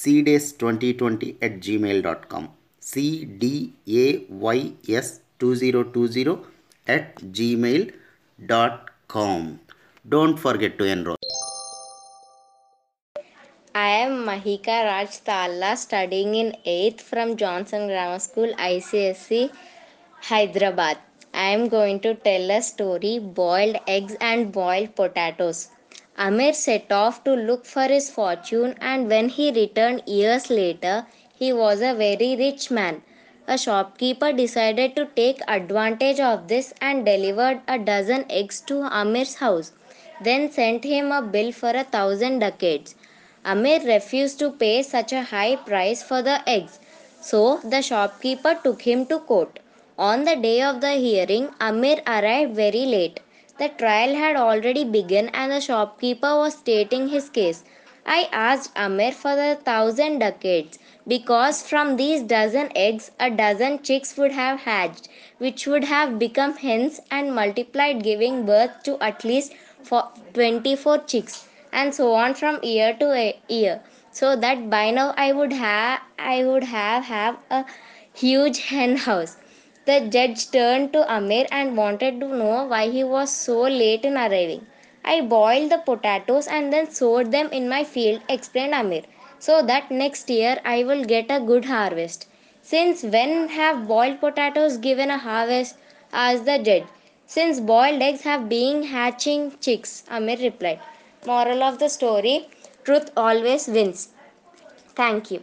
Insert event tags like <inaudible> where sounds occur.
cdays2020 at gmail.com cdays2020 at gmail.com don't forget to enroll I am Mahika Raj Thalla studying in 8th from Johnson Grammar School ICSE Hyderabad. I am going to tell a story boiled eggs and boiled potatoes. Amir set off to look for his fortune and when he returned years later he was a very rich man. A shopkeeper decided to take advantage of this and delivered a dozen eggs to Amir's house, then sent him a bill for a thousand ducats. Amir refused to pay such a high price for the eggs, so the shopkeeper took him to court. On the day of the hearing, Amir arrived very late. The trial had already begun and the shopkeeper was stating his case. I asked Amir for the thousand ducats because from these dozen eggs a dozen chicks would have hatched, which would have become hens and multiplied, giving birth to at least for 24 chicks, and so on from year to year. So that by now I would have I would have have a huge <laughs> hen house. The judge turned to Amir and wanted to know why he was so late in arriving. I boiled the potatoes and then sowed them in my field, explained Amir, so that next year I will get a good harvest. Since when have boiled potatoes given a harvest? asked the judge. Since boiled eggs have been hatching chicks, Amir replied. Moral of the story Truth always wins. Thank you.